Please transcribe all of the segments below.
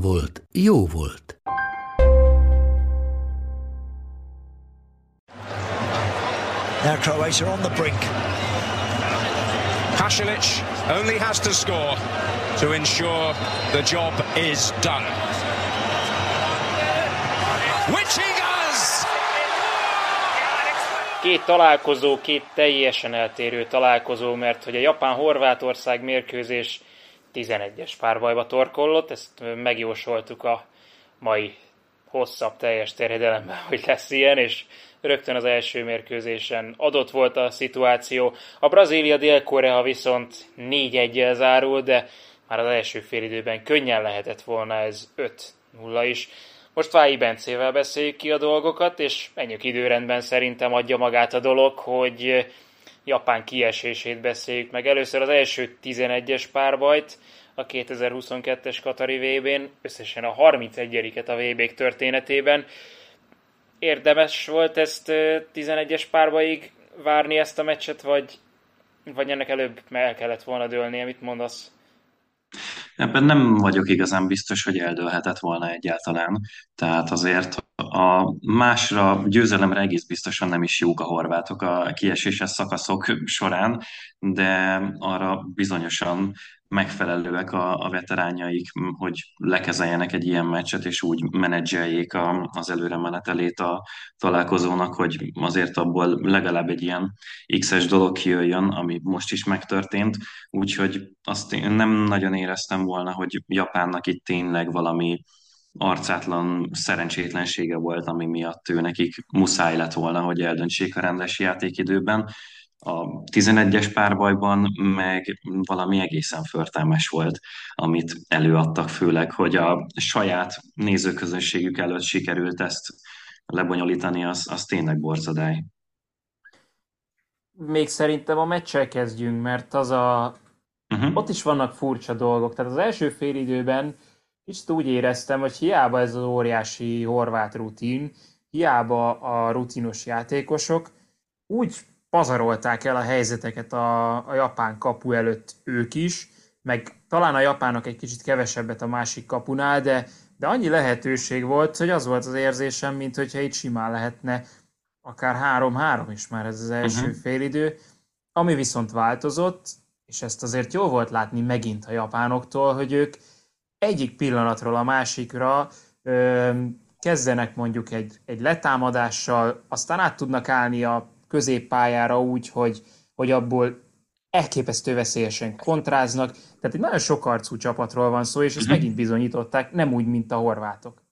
volt, jó volt. Now Croatia on the brink. Pasalic only has to score to ensure the job is done. Which he does! Két találkozó, két teljesen eltérő találkozó, mert hogy a Japán-Horvátország mérkőzés 11-es párbajba torkollott, ezt megjósoltuk a mai hosszabb teljes terjedelemben, hogy lesz ilyen, és rögtön az első mérkőzésen adott volt a szituáció. A Brazília-Dél-Korea viszont 4-1-el zárul, de már az első félidőben könnyen lehetett volna ez 5-0 is. Most Vái Bencével beszéljük ki a dolgokat, és menjünk időrendben szerintem adja magát a dolog, hogy Japán kiesését beszéljük meg. Először az első 11-es párbajt a 2022-es Katari VB-n, összesen a 31-et a vb történetében. Érdemes volt ezt 11-es párbaig várni ezt a meccset, vagy, vagy ennek előbb el kellett volna dőlnie? Mit mondasz? Ebben nem vagyok igazán biztos, hogy eldőlhetett volna egyáltalán. Tehát azért a másra győzelemre egész biztosan nem is jók a horvátok a kieséses szakaszok során, de arra bizonyosan megfelelőek a, a veterányaik, hogy lekezeljenek egy ilyen meccset, és úgy menedzseljék a, az előre menetelét a találkozónak, hogy azért abból legalább egy ilyen X-es dolog kijöjjön, ami most is megtörtént. Úgyhogy azt én nem nagyon éreztem volna, hogy Japánnak itt tényleg valami arcátlan szerencsétlensége volt, ami miatt ő nekik muszáj lett volna, hogy eldöntsék a rendes játékidőben. A 11-es párbajban meg valami egészen förtelmes volt, amit előadtak, főleg, hogy a saját nézőközönségük előtt sikerült ezt lebonyolítani, az, az tényleg borzadály. Még szerintem a meccsel kezdjünk, mert az a... Uh-huh. Ott is vannak furcsa dolgok. Tehát az első fél időben kicsit úgy éreztem, hogy hiába ez az óriási horvát rutin, hiába a rutinos játékosok, úgy pazarolták el a helyzeteket a, a japán kapu előtt ők is, meg talán a japánok egy kicsit kevesebbet a másik kapunál, de, de annyi lehetőség volt, hogy az volt az érzésem, mint hogyha itt simán lehetne akár 3-3 is már ez az első uh-huh. félidő, ami viszont változott, és ezt azért jó volt látni megint a japánoktól, hogy ők egyik pillanatról a másikra ö, kezdenek mondjuk egy, egy letámadással, aztán át tudnak állni a középpályára úgy, hogy, hogy abból elképesztő veszélyesen kontráznak. Tehát egy nagyon sok arcú csapatról van szó, és ezt uh-huh. megint bizonyították, nem úgy, mint a horvátok.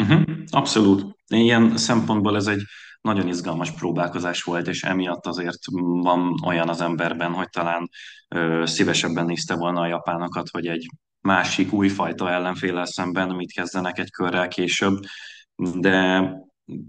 Uh-huh. Abszolút. Ilyen szempontból ez egy nagyon izgalmas próbálkozás volt, és emiatt azért van olyan az emberben, hogy talán ö, szívesebben nézte volna a japánokat, hogy egy másik újfajta ellenféle szemben mit kezdenek egy körrel később, de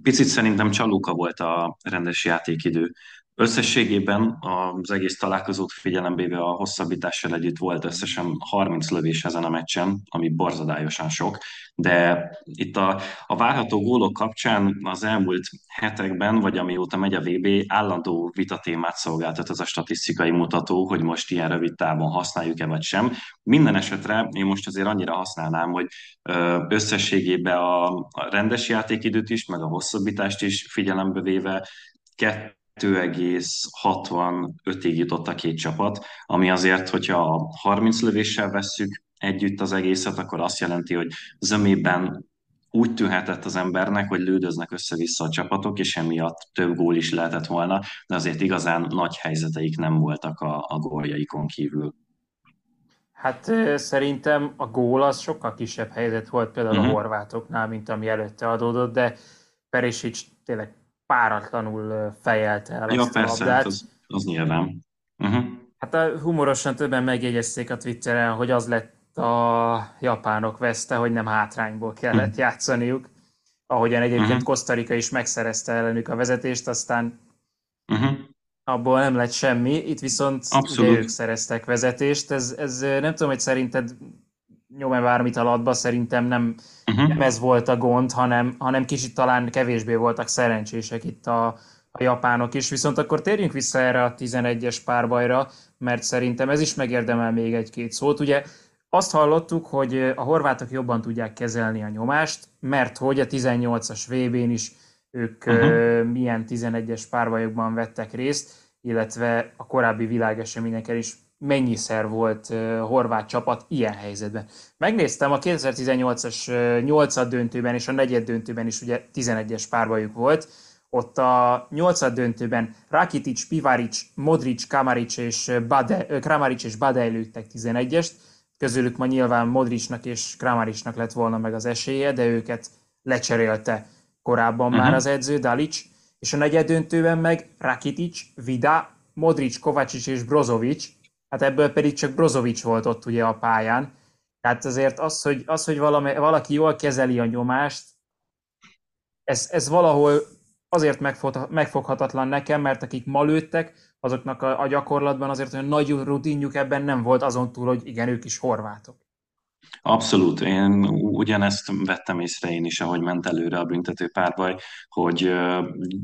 picit szerintem csalóka volt a rendes játékidő. Összességében az egész találkozót figyelembe a hosszabbítással együtt volt összesen 30 lövés ezen a meccsen, ami borzadályosan sok, de itt a, a várható gólok kapcsán az elmúlt hetekben, vagy amióta megy a VB, állandó vitatémát szolgáltat az a statisztikai mutató, hogy most ilyen rövid távon használjuk-e vagy sem. Minden esetre én most azért annyira használnám, hogy összességében a rendes játékidőt is, meg a hosszabbítást is figyelembe véve 2,65-ig jutott a két csapat, ami azért, hogyha 30 lövéssel vesszük együtt az egészet, akkor azt jelenti, hogy zömében úgy tűnhetett az embernek, hogy lődöznek össze-vissza a csapatok, és emiatt több gól is lehetett volna, de azért igazán nagy helyzeteik nem voltak a, a góljaikon kívül. Hát szerintem a gól az sokkal kisebb helyzet volt például uh-huh. a mhm. horvátoknál, mint ami előtte adódott, de Perisic tényleg páratlanul fejelte el ja, ezt persze, a labdát. Hát az, az nyilván. Uh-huh. Hát a humorosan többen megjegyezték a Twitteren, hogy az lett a japánok veszte, hogy nem hátrányból kellett hm. játszaniuk. Ahogyan egyébként uh-huh. is megszerezte ellenük a vezetést, aztán uh-huh. abból nem lett semmi. Itt viszont ugye ők szereztek vezetést. Ez, ez nem tudom, hogy szerinted nyom-e bármit alatba, szerintem nem, uh-huh. nem ez volt a gond, hanem, hanem kicsit talán kevésbé voltak szerencsések itt a, a japánok is. Viszont akkor térjünk vissza erre a 11-es párbajra, mert szerintem ez is megérdemel még egy-két szót. Ugye azt hallottuk, hogy a horvátok jobban tudják kezelni a nyomást, mert hogy a 18-as VB-n is ők uh-huh. milyen 11-es párbajokban vettek részt, illetve a korábbi világeseményeken is mennyiszer volt horvát csapat ilyen helyzetben. Megnéztem, a 2018-as 8 döntőben és a negyed döntőben is ugye 11-es párbajuk volt, ott a 8 döntőben Rakitic, Pivaric, Modric, Kamaric és Bade, Kramaric és Bade lőttek 11-est, közülük ma nyilván Modricnak és Kramaricnak lett volna meg az esélye, de őket lecserélte korábban uh-huh. már az edző, Dalic, és a negyed döntőben meg Rakitic, Vida, Modric, Kovacic és Brozovic, hát ebből pedig csak Brozovic volt ott ugye a pályán. Tehát azért az, hogy, az, hogy valami, valaki jól kezeli a nyomást, ez, ez valahol azért megfoghatatlan nekem, mert akik ma lőttek, azoknak a, a gyakorlatban azért olyan nagy rutinjuk ebben nem volt azon túl, hogy igen, ők is horvátok. Abszolút, én ugyanezt vettem észre én is, ahogy ment előre a büntető párbaj, hogy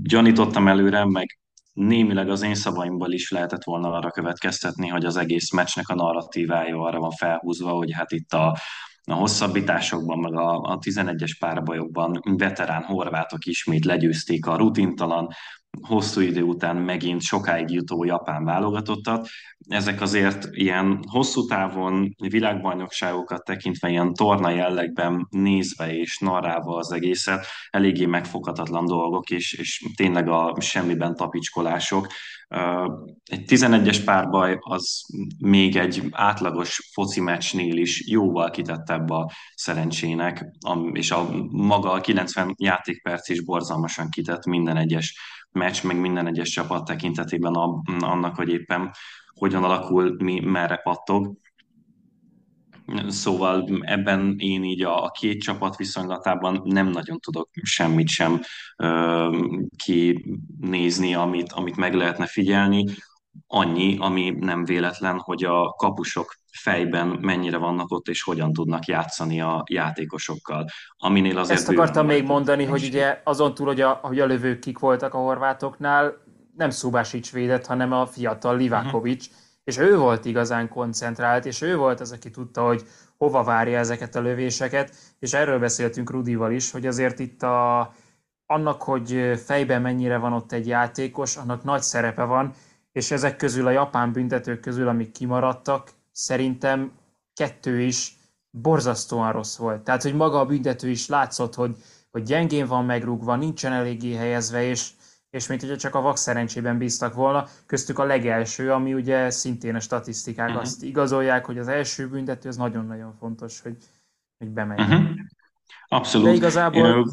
gyanítottam előre, meg némileg az én szavaimból is lehetett volna arra következtetni, hogy az egész meccsnek a narratívája arra van felhúzva, hogy hát itt a, a hosszabbításokban, meg a, a 11-es párbajokban veterán horvátok ismét legyőzték a rutintalan, hosszú idő után megint sokáig jutó japán válogatottat. Ezek azért ilyen hosszú távon világbajnokságokat tekintve, ilyen torna jellegben nézve és narrálva az egészet, eléggé megfoghatatlan dolgok, és, és tényleg a semmiben tapicskolások. Egy 11-es párbaj az még egy átlagos foci meccsnél is jóval kitettebb a szerencsének, és a maga a 90 játékperc is borzalmasan kitett minden egyes meccs, meg minden egyes csapat tekintetében annak, hogy éppen hogyan alakul, mi merre pattog. Szóval ebben én így a, a két csapat viszonylatában nem nagyon tudok semmit sem ö, kinézni, amit, amit meg lehetne figyelni. Annyi, ami nem véletlen, hogy a kapusok fejben mennyire vannak ott, és hogyan tudnak játszani a játékosokkal. Aminél azért Ezt akartam még mondani, hogy ugye azon túl, hogy a, hogy a lövők kik voltak a horvátoknál, nem Szubásics védett, hanem a fiatal Livakovics, uh-huh. és ő volt igazán koncentrált, és ő volt az, aki tudta, hogy hova várja ezeket a lövéseket, és erről beszéltünk Rudival is, hogy azért itt a, annak, hogy fejben mennyire van ott egy játékos, annak nagy szerepe van, és ezek közül a japán büntetők közül, amik kimaradtak, szerintem kettő is borzasztóan rossz volt. Tehát, hogy maga a büntető is látszott, hogy, hogy gyengén van megrúgva, nincsen eléggé helyezve, és, és mint ugye csak a vak szerencsében bíztak volna, köztük a legelső, ami ugye szintén a statisztikák uh-huh. azt igazolják, hogy az első büntető az nagyon-nagyon fontos, hogy, hogy bemegy. Uh-huh. Abszolút. De igazából...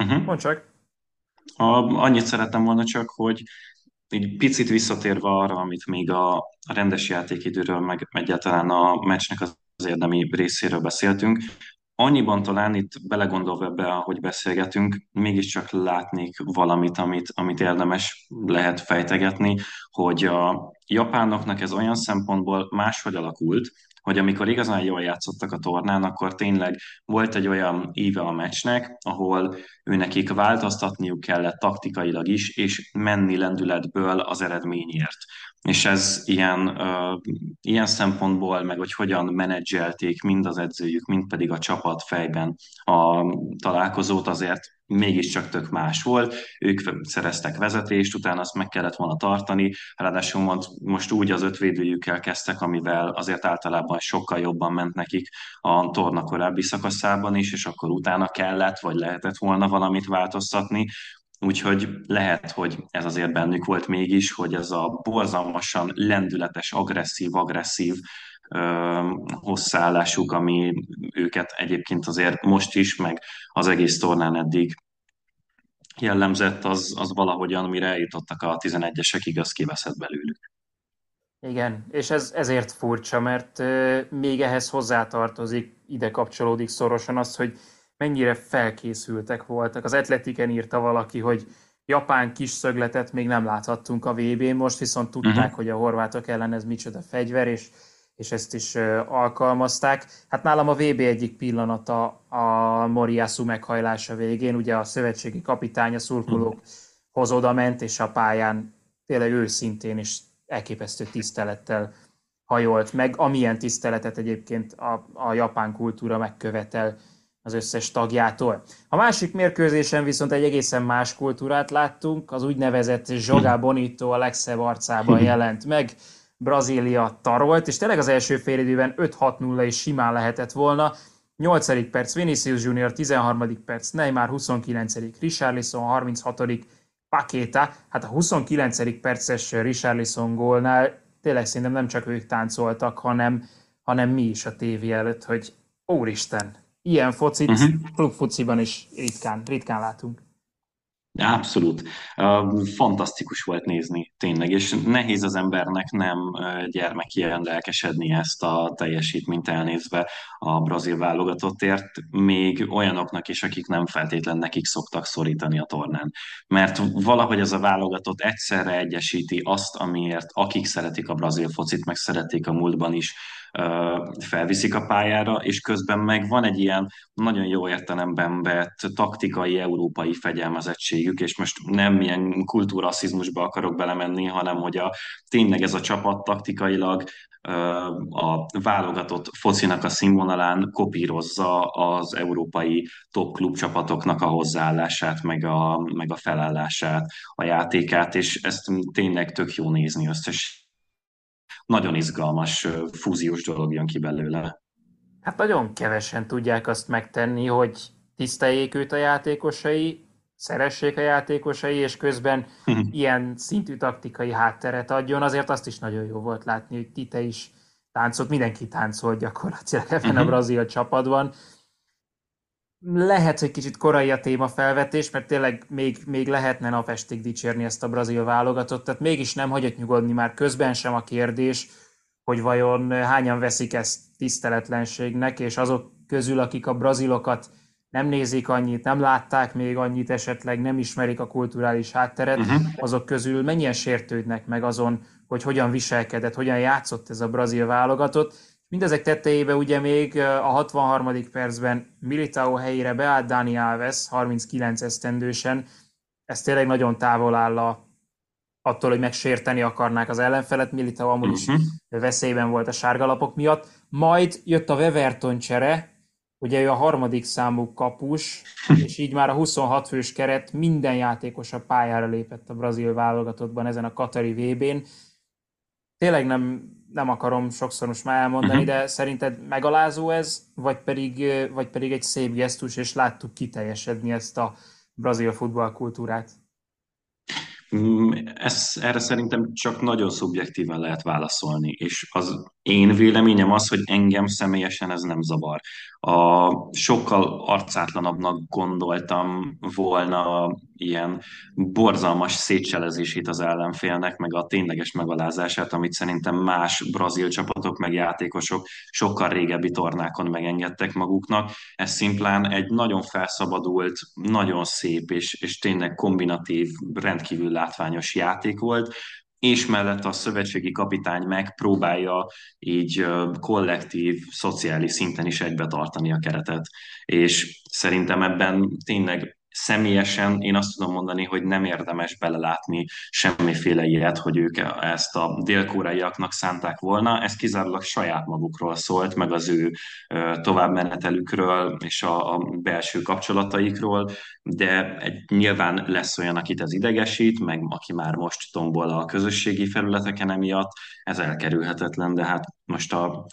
Uh-huh. Mondd csak. A, annyit szerettem volna csak, hogy egy picit visszatérve arra, amit még a, a rendes játékidőről, meg egyáltalán a meccsnek az érdemi részéről beszéltünk, annyiban talán itt belegondolva ebbe, ahogy beszélgetünk, mégiscsak látnék valamit, amit, amit érdemes lehet fejtegetni, hogy a japánoknak ez olyan szempontból máshogy alakult, hogy amikor igazán jól játszottak a tornán, akkor tényleg volt egy olyan íve a meccsnek, ahol őnekik változtatniuk kellett taktikailag is, és menni lendületből az eredményért. És ez ilyen, uh, ilyen szempontból, meg hogy hogyan menedzselték mind az edzőjük, mind pedig a csapat fejben a találkozót, azért mégiscsak tök más volt. Ők szereztek vezetést, utána azt meg kellett volna tartani, ráadásul most úgy az ötvédőjükkel kezdtek, amivel azért általában sokkal jobban ment nekik a torna korábbi szakaszában is, és akkor utána kellett, vagy lehetett volna valamit változtatni. Úgyhogy lehet, hogy ez azért bennük volt mégis, hogy ez a borzalmasan lendületes, agresszív, agresszív hosszállásuk, ami őket egyébként azért most is, meg az egész tornán eddig jellemzett, az, az valahogyan, mire eljutottak a 11-esekig, az kiveszett belőlük. Igen, és ez ezért furcsa, mert még ehhez hozzátartozik, ide kapcsolódik szorosan az, hogy mennyire felkészültek voltak. Az Atletiken írta valaki, hogy japán kis szögletet még nem láthattunk a VB-n, most viszont tudták, uh-huh. hogy a horvátok ellen ez micsoda fegyver, és, és ezt is alkalmazták. Hát nálam a VB egyik pillanata a Moriasu meghajlása végén, ugye a szövetségi kapitány, a szurkolók uh-huh. hoz oda ment, és a pályán tényleg őszintén és elképesztő tisztelettel hajolt meg, amilyen tiszteletet egyébként a, a japán kultúra megkövetel az összes tagjától. A másik mérkőzésen viszont egy egészen más kultúrát láttunk, az úgynevezett Jogá Bonito a legszebb arcában jelent meg, Brazília tarolt, és tényleg az első félidőben 5-6-0 is simán lehetett volna. 8. perc Vinicius Junior, 13. perc Neymar, 29. Richarlison, 36. Pakéta. Hát a 29. perces Richarlison gólnál tényleg szerintem nem csak ők táncoltak, hanem, hanem mi is a tévé előtt, hogy úristen, ilyen focit uh-huh. klubfociban is ritkán, ritkán látunk. Abszolút. Fantasztikus volt nézni, tényleg, és nehéz az embernek nem gyermekien lelkesedni ezt a teljesítményt elnézve a brazil válogatottért, még olyanoknak is, akik nem feltétlen nekik szoktak szorítani a tornán. Mert valahogy ez a válogatott egyszerre egyesíti azt, amiért akik szeretik a brazil focit, meg szeretik a múltban is, felviszik a pályára, és közben meg van egy ilyen nagyon jó értelemben vett taktikai európai fegyelmezettségük, és most nem ilyen kultúrasszizmusba akarok belemenni, hanem hogy a, tényleg ez a csapat taktikailag a válogatott focinak a színvonalán kopírozza az európai top klubcsapatoknak a hozzáállását, meg a, meg a felállását, a játékát, és ezt tényleg tök jó nézni összes nagyon izgalmas fúziós dolog jön ki belőle. Hát nagyon kevesen tudják azt megtenni, hogy tiszteljék őt a játékosai, szeressék a játékosai, és közben ilyen szintű taktikai hátteret adjon. Azért azt is nagyon jó volt látni, hogy Tite is táncolt, mindenki táncolt gyakorlatilag ebben a brazil csapatban lehet, hogy kicsit korai a téma felvetés, mert tényleg még, még lehetne napestig dicsérni ezt a brazil válogatottat, mégis nem hagyott nyugodni már közben sem a kérdés, hogy vajon hányan veszik ezt tiszteletlenségnek, és azok közül, akik a brazilokat nem nézik annyit, nem látták még annyit esetleg, nem ismerik a kulturális hátteret, uh-huh. azok közül mennyien sértődnek meg azon, hogy hogyan viselkedett, hogyan játszott ez a brazil válogatott, Mindezek tetejébe ugye még a 63. percben Militao helyére beállt Dani Alves 39 esztendősen. Ez tényleg nagyon távol áll a, attól, hogy megsérteni akarnák az ellenfelet. Militao amúgy is uh-huh. veszélyben volt a sárgalapok miatt. Majd jött a Weverton csere, ugye ő a harmadik számú kapus, és így már a 26 fős keret minden játékos a pályára lépett a brazil válogatottban ezen a Katari VB-n. Tényleg nem nem akarom sokszor most már elmondani, uh-huh. de szerinted megalázó ez, vagy pedig, vagy pedig egy szép gesztus, és láttuk kiteljesedni ezt a brazil futballkultúrát? Mm, ez, erre szerintem csak nagyon szubjektíven lehet válaszolni, és az én véleményem az, hogy engem személyesen ez nem zavar. A sokkal arcátlanabbnak gondoltam volna ilyen borzalmas szétselezését az ellenfélnek, meg a tényleges megalázását, amit szerintem más brazil csapatok, meg játékosok sokkal régebbi tornákon megengedtek maguknak. Ez szimplán egy nagyon felszabadult, nagyon szép és, és tényleg kombinatív, rendkívül látványos játék volt, és mellett a szövetségi kapitány megpróbálja így kollektív, szociális szinten is egybe tartani a keretet. És szerintem ebben tényleg személyesen én azt tudom mondani, hogy nem érdemes belelátni semmiféle ilyet, hogy ők ezt a dél-koreaiaknak szánták volna. Ez kizárólag saját magukról szólt, meg az ő továbbmenetelükről és a, a belső kapcsolataikról, de egy, nyilván lesz olyan, akit ez idegesít, meg aki már most tombol a közösségi felületeken emiatt, ez elkerülhetetlen, de hát most a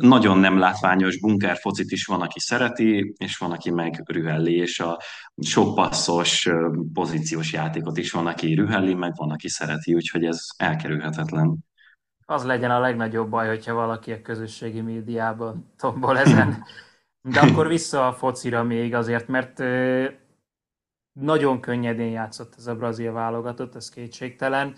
nagyon nem látványos bunker focit is van, aki szereti, és van, aki meg rühelli, és a sok passzos pozíciós játékot is van, aki rühelli, meg van, aki szereti, úgyhogy ez elkerülhetetlen. Az legyen a legnagyobb baj, hogyha valaki a közösségi médiában tombol ezen. De akkor vissza a focira még azért, mert nagyon könnyedén játszott ez a brazil válogatott, ez kétségtelen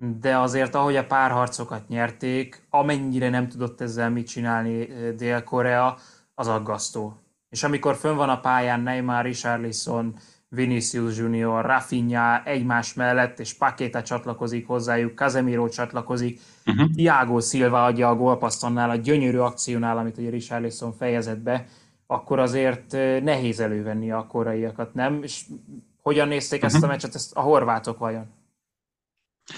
de azért ahogy a párharcokat nyerték, amennyire nem tudott ezzel mit csinálni Dél-Korea, az aggasztó. És amikor fönn van a pályán Neymar, Richarlison, Vinicius Junior, Rafinha egymás mellett, és Pakéta csatlakozik hozzájuk, Casemiro csatlakozik, uh-huh. Thiago Silva adja a gólpaszt annál a gyönyörű akciónál, amit ugye Richarlison fejezett be, akkor azért nehéz elővenni a koraiakat, nem? És hogyan nézték uh-huh. ezt a mhm. meccset, ezt a horvátok vajon?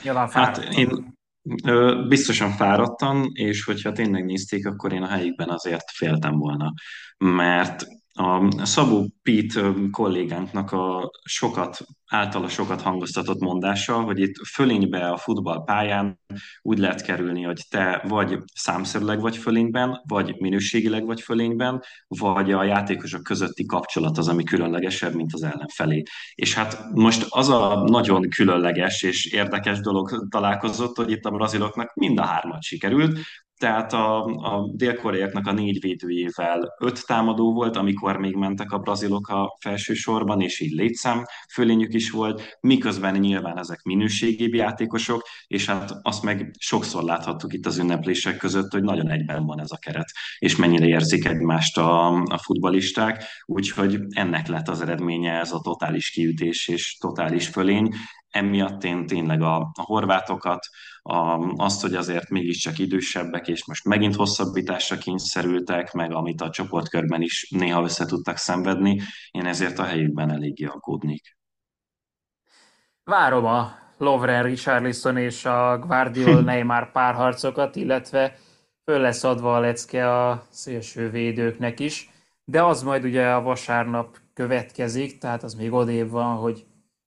Nyilván hát én ö, biztosan fáradtam, és hogyha tényleg nézték, akkor én a helyükben azért féltem volna, mert a Szabó Pít kollégánknak a sokat, általa sokat hangoztatott mondása, hogy itt fölénybe a futballpályán úgy lehet kerülni, hogy te vagy számszerűleg vagy fölényben, vagy minőségileg vagy fölényben, vagy a játékosok közötti kapcsolat az, ami különlegesebb, mint az ellenfelé. És hát most az a nagyon különleges és érdekes dolog találkozott, hogy itt a braziloknak mind a hármat sikerült, tehát a, a dél-koreaiaknak a négy védőjével öt támadó volt, amikor még mentek a brazilok a felső sorban, és így létszám fölényük is volt, miközben nyilván ezek minőségébb játékosok, és hát azt meg sokszor láthattuk itt az ünneplések között, hogy nagyon egyben van ez a keret, és mennyire érzik egymást a, a futbalisták, úgyhogy ennek lett az eredménye ez a totális kiütés és totális fölény, emiatt én tényleg a, a horvátokat, a, azt, hogy azért mégiscsak idősebbek, és most megint hosszabbításra kényszerültek, meg amit a csoportkörben is néha össze tudtak szenvedni, én ezért a helyükben eléggé aggódnék. Várom a Lovren, Richarlison és a Guardiol Neymar párharcokat, illetve föl lesz adva a lecke a szélső védőknek is, de az majd ugye a vasárnap következik, tehát az még odébb van, hogy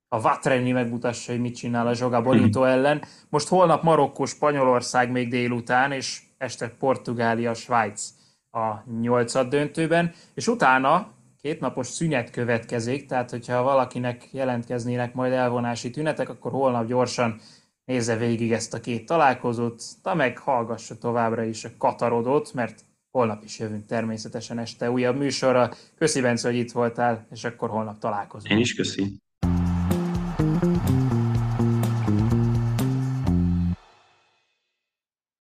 a Vatreni megmutassa, hogy mit csinál a Zsoga mhm. ellen. Most holnap Marokkó, Spanyolország még délután, és este Portugália, Svájc a nyolcad döntőben, és utána két napos szünet következik, tehát hogyha valakinek jelentkeznének majd elvonási tünetek, akkor holnap gyorsan nézze végig ezt a két találkozót, de meg hallgassa továbbra is a Katarodot, mert holnap is jövünk természetesen este újabb műsorra. Köszi Bence, hogy itt voltál, és akkor holnap találkozunk. Én is köszi.